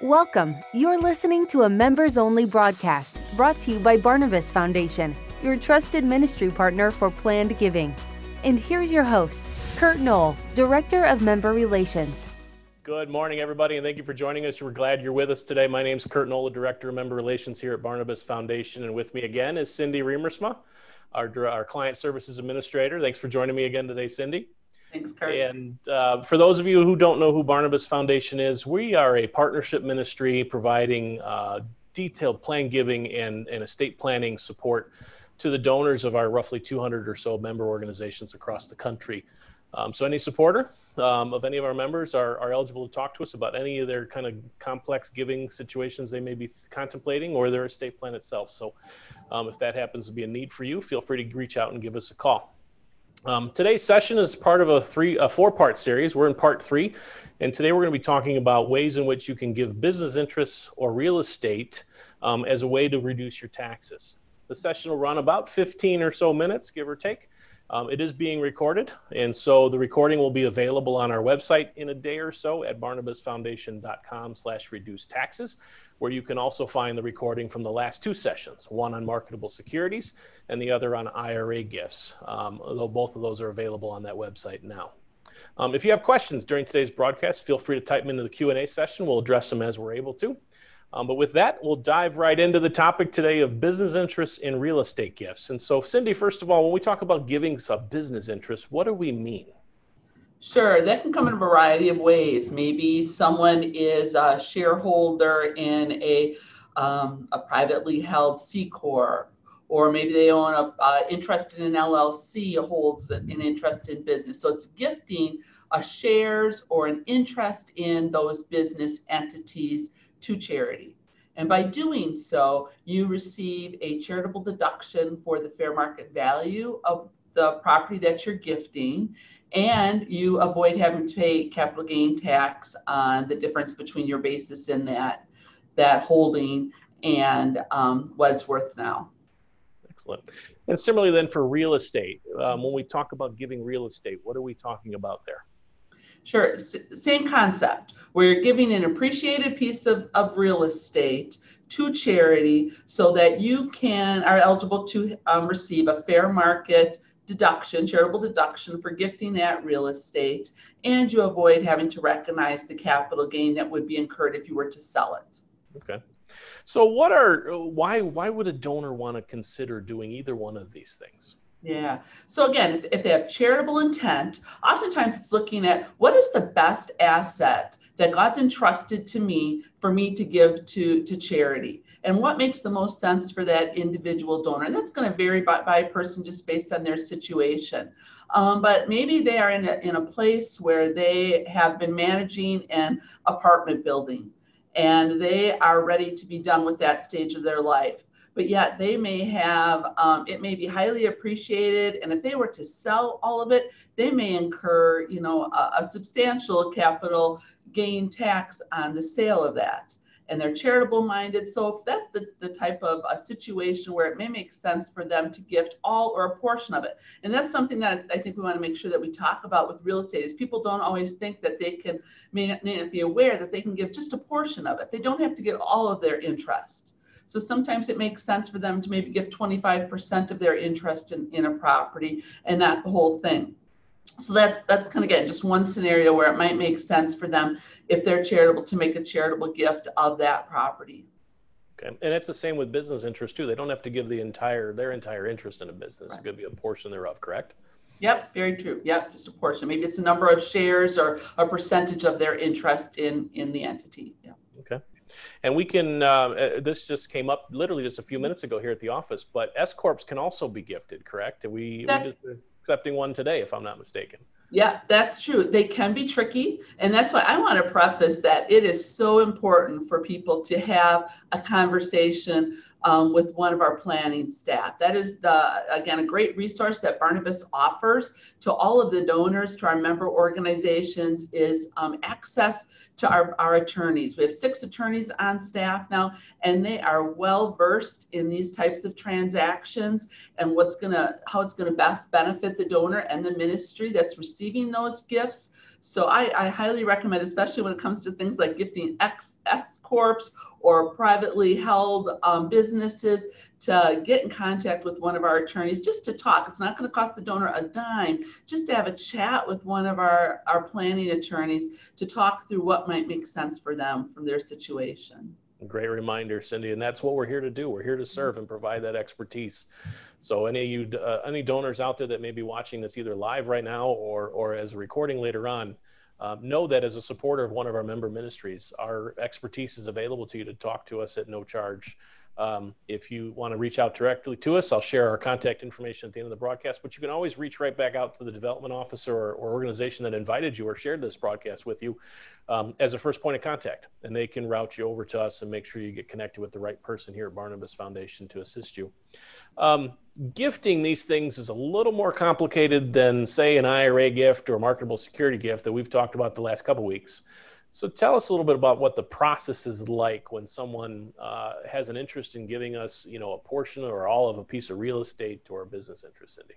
Welcome. You're listening to a members only broadcast brought to you by Barnabas Foundation, your trusted ministry partner for planned giving. And here's your host, Kurt Knoll, Director of Member Relations. Good morning, everybody, and thank you for joining us. We're glad you're with us today. My name is Kurt Knoll, Director of Member Relations here at Barnabas Foundation, and with me again is Cindy Riemersma, our, our Client Services Administrator. Thanks for joining me again today, Cindy. Thanks, Kurt. And uh, for those of you who don't know who Barnabas Foundation is, we are a partnership ministry providing uh, detailed plan giving and, and estate planning support to the donors of our roughly 200 or so member organizations across the country. Um, so any supporter um, of any of our members are, are eligible to talk to us about any of their kind of complex giving situations they may be contemplating or their estate plan itself. So um, if that happens to be a need for you, feel free to reach out and give us a call. Um, today's session is part of a three, a four-part series. We're in part three, and today we're going to be talking about ways in which you can give business interests or real estate um, as a way to reduce your taxes. The session will run about 15 or so minutes, give or take. Um, it is being recorded, and so the recording will be available on our website in a day or so at barnabasfoundation.com slash reduce taxes, where you can also find the recording from the last two sessions, one on marketable securities and the other on IRA gifts, um, although both of those are available on that website now. Um, if you have questions during today's broadcast, feel free to type them into the Q&A session. We'll address them as we're able to. Um, but with that, we'll dive right into the topic today of business interests in real estate gifts. And so, Cindy, first of all, when we talk about giving a business interest, what do we mean? Sure, that can come in a variety of ways. Maybe someone is a shareholder in a, um, a privately held C Corp, or maybe they own an uh, interest in an LLC, holds an, interest in business. So it's gifting a shares or an interest in those business entities to charity. And by doing so, you receive a charitable deduction for the fair market value of the property that you're gifting, and you avoid having to pay capital gain tax on the difference between your basis in that that holding and um, what it's worth now. Excellent. And similarly, then for real estate, um, when we talk about giving real estate, what are we talking about there? Sure, S- same concept. We're giving an appreciated piece of, of real estate to charity so that you can are eligible to um, receive a fair market deduction, charitable deduction for gifting that real estate, and you avoid having to recognize the capital gain that would be incurred if you were to sell it. Okay. So what are why why would a donor want to consider doing either one of these things? Yeah. So again, if, if they have charitable intent, oftentimes it's looking at what is the best asset that God's entrusted to me for me to give to, to charity and what makes the most sense for that individual donor. And that's going to vary by, by person just based on their situation. Um, but maybe they are in a, in a place where they have been managing an apartment building and they are ready to be done with that stage of their life but yet they may have, um, it may be highly appreciated. And if they were to sell all of it, they may incur, you know, a, a substantial capital gain tax on the sale of that and they're charitable minded. So if that's the, the type of a situation where it may make sense for them to gift all or a portion of it. And that's something that I think we want to make sure that we talk about with real estate is people don't always think that they can may not, may not be aware that they can give just a portion of it. They don't have to get all of their interest. So sometimes it makes sense for them to maybe give 25% of their interest in, in a property and not the whole thing. So that's that's kind of again just one scenario where it might make sense for them if they're charitable to make a charitable gift of that property. Okay, and it's the same with business interest too. They don't have to give the entire their entire interest in a business. Right. It could be a portion thereof, correct? Yep, very true. Yep, just a portion. Maybe it's a number of shares or a percentage of their interest in in the entity. Yeah. Okay. And we can, uh, uh, this just came up literally just a few minutes ago here at the office, but S Corps can also be gifted, correct? We, we just accepting one today, if I'm not mistaken. Yeah, that's true. They can be tricky. And that's why I want to preface that it is so important for people to have a conversation um, with one of our planning staff. That is the again a great resource that Barnabas offers to all of the donors to our member organizations is um, access to our, our attorneys. We have six attorneys on staff now, and they are well versed in these types of transactions and what's gonna how it's gonna best benefit the donor and the ministry that's receiving those gifts. So I, I highly recommend, especially when it comes to things like gifting X, S corps or privately held um, businesses to get in contact with one of our attorneys just to talk. It's not going to cost the donor a dime, just to have a chat with one of our, our planning attorneys to talk through what might make sense for them from their situation. Great reminder, Cindy, and that's what we're here to do. We're here to serve and provide that expertise. So, any you, uh, any donors out there that may be watching this either live right now or or as a recording later on, um, know that as a supporter of one of our member ministries, our expertise is available to you to talk to us at no charge. Um, if you want to reach out directly to us, I'll share our contact information at the end of the broadcast, but you can always reach right back out to the development officer or, or organization that invited you or shared this broadcast with you um, as a first point of contact. And they can route you over to us and make sure you get connected with the right person here at Barnabas Foundation to assist you. Um, gifting these things is a little more complicated than, say, an IRA gift or marketable security gift that we've talked about the last couple weeks. So tell us a little bit about what the process is like when someone uh, has an interest in giving us, you know, a portion or all of a piece of real estate or a business interest, Cindy.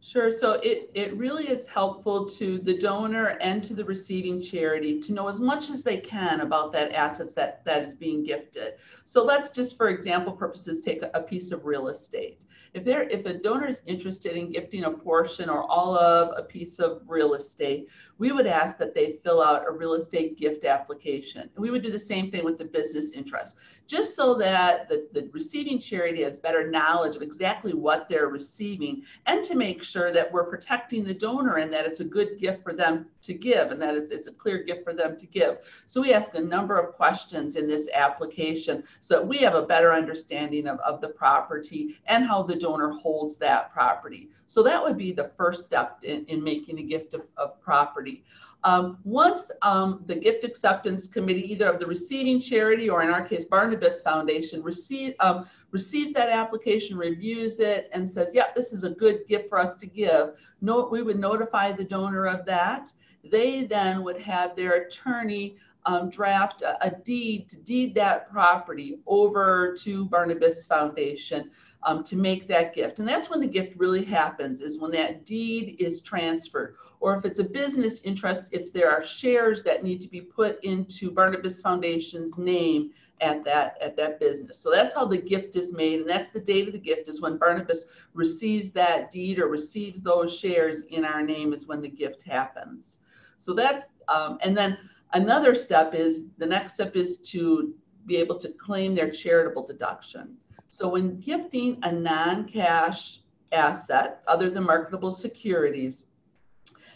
Sure. So it, it really is helpful to the donor and to the receiving charity to know as much as they can about that assets that, that is being gifted. So let's just, for example purposes, take a, piece of real estate. If they're if a donor is interested in gifting a portion or all of a piece of real estate, we would ask that they fill out a real estate gift application. And we would do the same thing with the business interest, just so that the, the receiving charity has better knowledge of exactly what they're receiving and to make sure that we're protecting the donor and that it's a good gift for them to give and that it's, it's a clear gift for them to give. So we ask a number of questions in this application so that we have a better understanding of, of the property and how the donor holds that property. So that would be the first step in, in making a gift of, of property. Um, once um, the gift acceptance committee, either of the receiving charity or in our case, Barnabas Foundation, receive, um, receives that application, reviews it, and says, yep, this is a good gift for us to give, no, we would notify the donor of that. They then would have their attorney um, draft a, a, deed to deed that property over to Barnabas Foundation um, to make that gift. And that's when the gift really happens, is when that deed is transferred. Or if it's a business interest, if there are shares that need to be put into Barnabas Foundation's name at that at that business. So that's how the gift is made, and that's the date of the gift is when Barnabas receives that deed or receives those shares in our name is when the gift happens. So that's um, and then another step is the next step is to be able to claim their charitable deduction. So when gifting a non-cash asset other than marketable securities,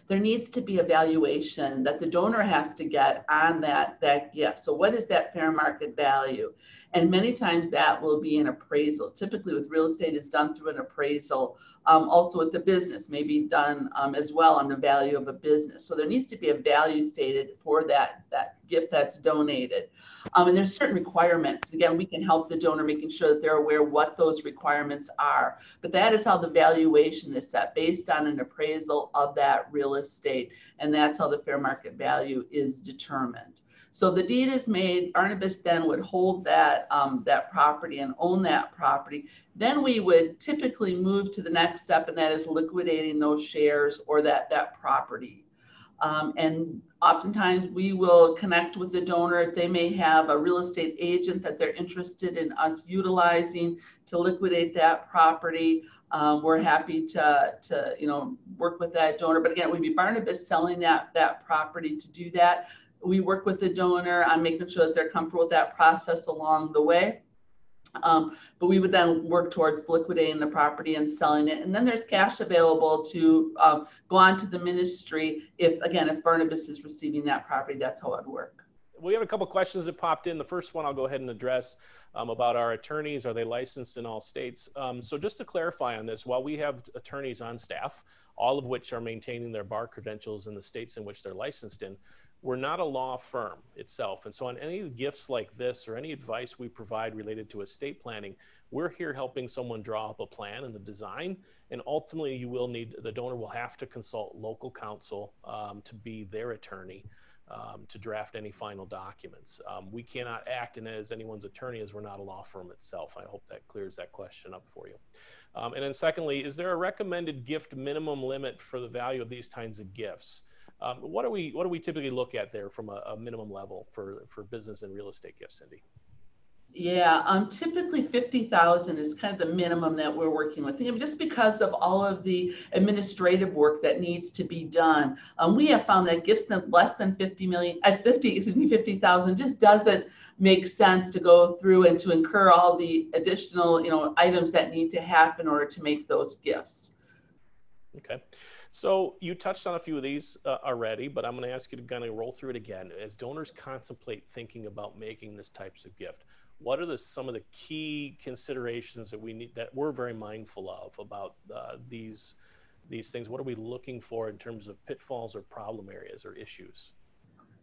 there needs to be a valuation that the donor has to get on that, that gift. So what is that fair market value? And many times that will be an appraisal. Typically with real estate, it's done through an appraisal. Um, also with the business, maybe done um, as well on the value of a business. So there needs to be a value stated for that, that gift that's donated. Um, and there's certain requirements. Again, we can help the donor making sure that they're aware what those requirements are. But that is how the valuation is set based on an appraisal of that real estate. And that's how the fair market value is determined. So the deed is made. Barnabas then would hold that um, that property and own that property. Then we would typically move to the next step, and that is liquidating those shares or that that property. Um, and oftentimes we will connect with the donor if they may have a real estate agent that they're interested in us utilizing to liquidate that property. Um, we're happy to, to, you know, work with that donor. But again, would be Barnabas selling that, that property to do that we work with the donor on making sure that they're comfortable with that process along the way. Um, but we would then work towards liquidating the property and selling it. And then there's cash available to um, go on to the ministry if, again, if Barnabas is receiving that property, that's how it would work. We have a couple questions that popped in. The first one I'll go ahead and address um, about our attorneys. Are they licensed in all states? Um, so just to clarify on this, while we have attorneys on staff, all of which are maintaining their bar credentials in the states in which they're licensed in, we're not a law firm itself. And so, on any gifts like this or any advice we provide related to estate planning, we're here helping someone draw up a plan and the design. And ultimately, you will need the donor will have to consult local counsel um, to be their attorney um, to draft any final documents. Um, we cannot act in as anyone's attorney as we're not a law firm itself. I hope that clears that question up for you. Um, and then, secondly, is there a recommended gift minimum limit for the value of these kinds of gifts? Um, what do we what do we typically look at there from a, a minimum level for for business and real estate gifts, Cindy? Yeah, um, typically 50,000 is kind of the minimum that we're working with. just because of all of the administrative work that needs to be done, um, we have found that gifts that less than 50 million, at uh, 50, excuse me, 50,000 just doesn't make sense to go through and to incur all the additional, you know, items that need to happen in order to make those gifts. Okay. So you touched on a few of these uh, already, but I'm going to ask you to kind of roll through it again. As donors contemplate thinking about making this types of gift, what are the some of the key considerations that we need that we're very mindful of about uh, these these things? What are we looking for in terms of pitfalls or problem areas or issues?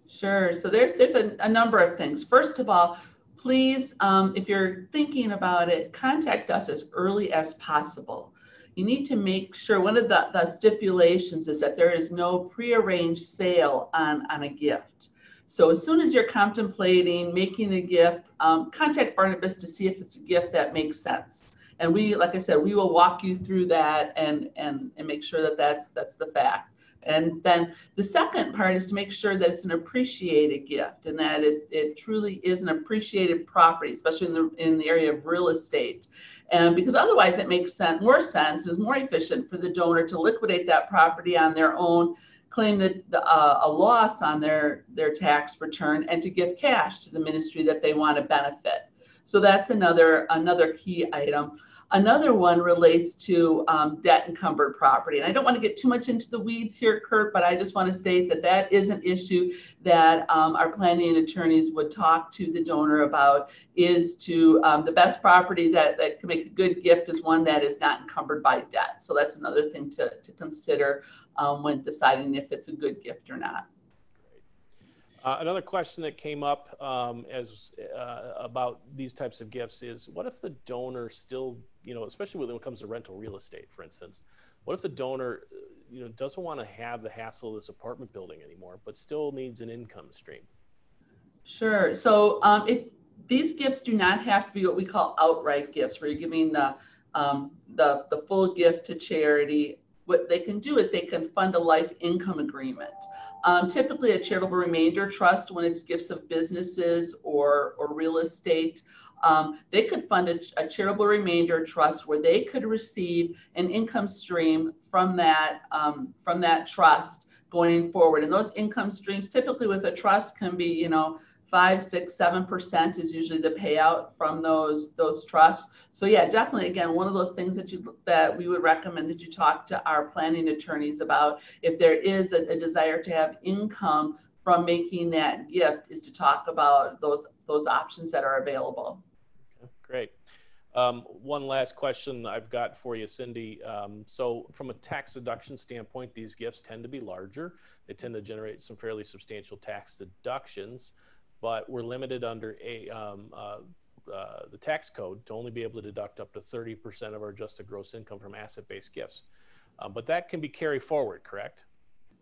Sure. So there's there's a, a number of things. First of all, please, um, if you're thinking about it, contact us as early as possible. You need to make sure one of the, the stipulations is that there is no prearranged sale on, on a gift. So as soon as you're contemplating making a gift, um, contact Barnabas to see if it's a gift that makes sense. And we, like I said, we will walk you through that and and and make sure that that's that's the fact. And then the second part is to make sure that it's an appreciated gift and that it, it truly is an appreciated property, especially in the in the area of real estate. And because otherwise it makes sense, more sense, is more efficient for the donor to liquidate that property on their own claim the, uh, a loss on their their tax return and to give cash to the ministry that they want to benefit. So that's another another key item. Another one relates to um, debt encumbered property. And I don't want to get too much into the weeds here, Kurt, but I just want to state that that is an issue that um, our planning attorneys would talk to the donor about is to um, the best property that, that can make a good gift is one that is not encumbered by debt. So that's another thing to, to consider um, when deciding if it's a good gift or not. Uh, another question that came up um, as uh, about these types of gifts is what if the donor still, you know, especially when it comes to rental real estate, for instance, what if the donor, uh, you know, doesn't want to have the hassle of this apartment building anymore, but still needs an income stream? Sure. So um, it, these gifts do not have to be what we call outright gifts, where you're giving the um, the the full gift to charity. What they can do is they can fund a life income agreement. Um, typically, a charitable remainder trust, when it's gifts of businesses or, or real estate, um, they could fund a, a, charitable remainder trust where they could receive an income stream from that um, from that trust going forward. And those income streams, typically with a trust, can be you know five, six, seven percent is usually the payout from those those trusts. So yeah, definitely again, one of those things that you that we would recommend that you talk to our planning attorneys about if there is a, a desire to have income from making that gift is to talk about those those options that are available. Great. Um, one last question I've got for you, Cindy. Um, so, from a tax deduction standpoint, these gifts tend to be larger. They tend to generate some fairly substantial tax deductions but we're limited under a um, uh, uh, the tax code to only be able to deduct up to 30% of our adjusted gross income from asset-based gifts. Um, but that can be carried forward, correct?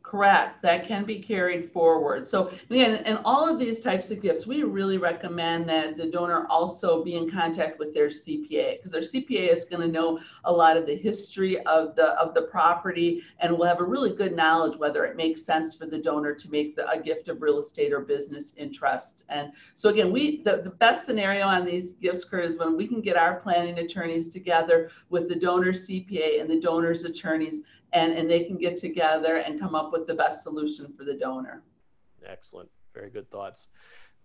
Correct. That can be carried forward. So again, in all of these types of gifts, we really recommend that the donor also be in contact with their CPA because their CPA is going to know a lot of the history of the of the property and will have a really good knowledge whether it makes sense for the donor to make the, a gift of real estate or business interest. And so again, we the, the best scenario on these gifts, Kurt, is when we can get our planning attorneys together with the donor's CPA and the donor's attorneys and, and they can get together and come up with the best solution for the donor. Excellent. Very good thoughts.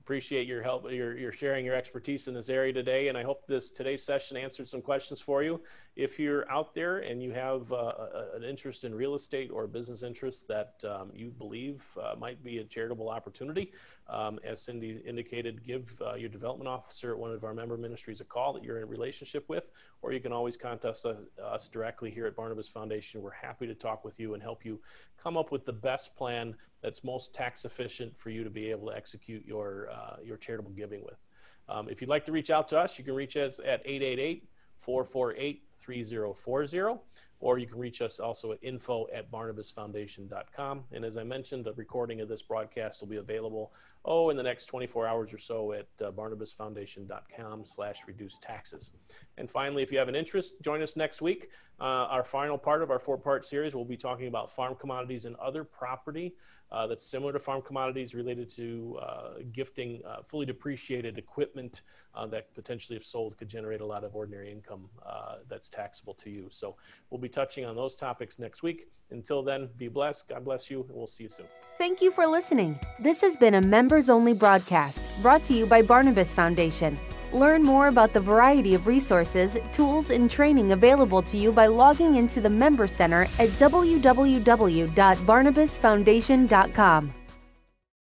Appreciate your help, your, your sharing your expertise in this area today, and I hope this today's session answered some questions for you. If you're out there and you have uh, an interest in real estate or business interest that um, you believe uh, might be a charitable opportunity, um, as Cindy indicated, give uh, your development officer at one of our member ministries a call that you're in a relationship with, or you can always contact us, us directly here at Barnabas Foundation. We're happy to talk with you and help you come up with the best plan that's most tax efficient for you to be able to execute your, uh, your charitable giving with. Um, if you'd like to reach out to us, you can reach us at 888 448 3040 or you can reach us also at info at barnabasfoundation.com. And as I mentioned, the recording of this broadcast will be available oh, in the next 24 hours or so at uh, barnabasfoundation.com slash reduce taxes. And finally, if you have an interest, join us next week. Uh, our final part of our four-part series, we'll be talking about farm commodities and other property uh, that's similar to farm commodities related to uh, gifting uh, fully depreciated equipment uh, that potentially, if sold, could generate a lot of ordinary income uh, that's taxable to you. So we'll be touching on those topics next week. Until then, be blessed. God bless you, and we'll see you soon. Thank you for listening. This has been a members only broadcast brought to you by Barnabas Foundation. Learn more about the variety of resources, tools, and training available to you by logging into the Member Center at www.barnabasfoundation.com.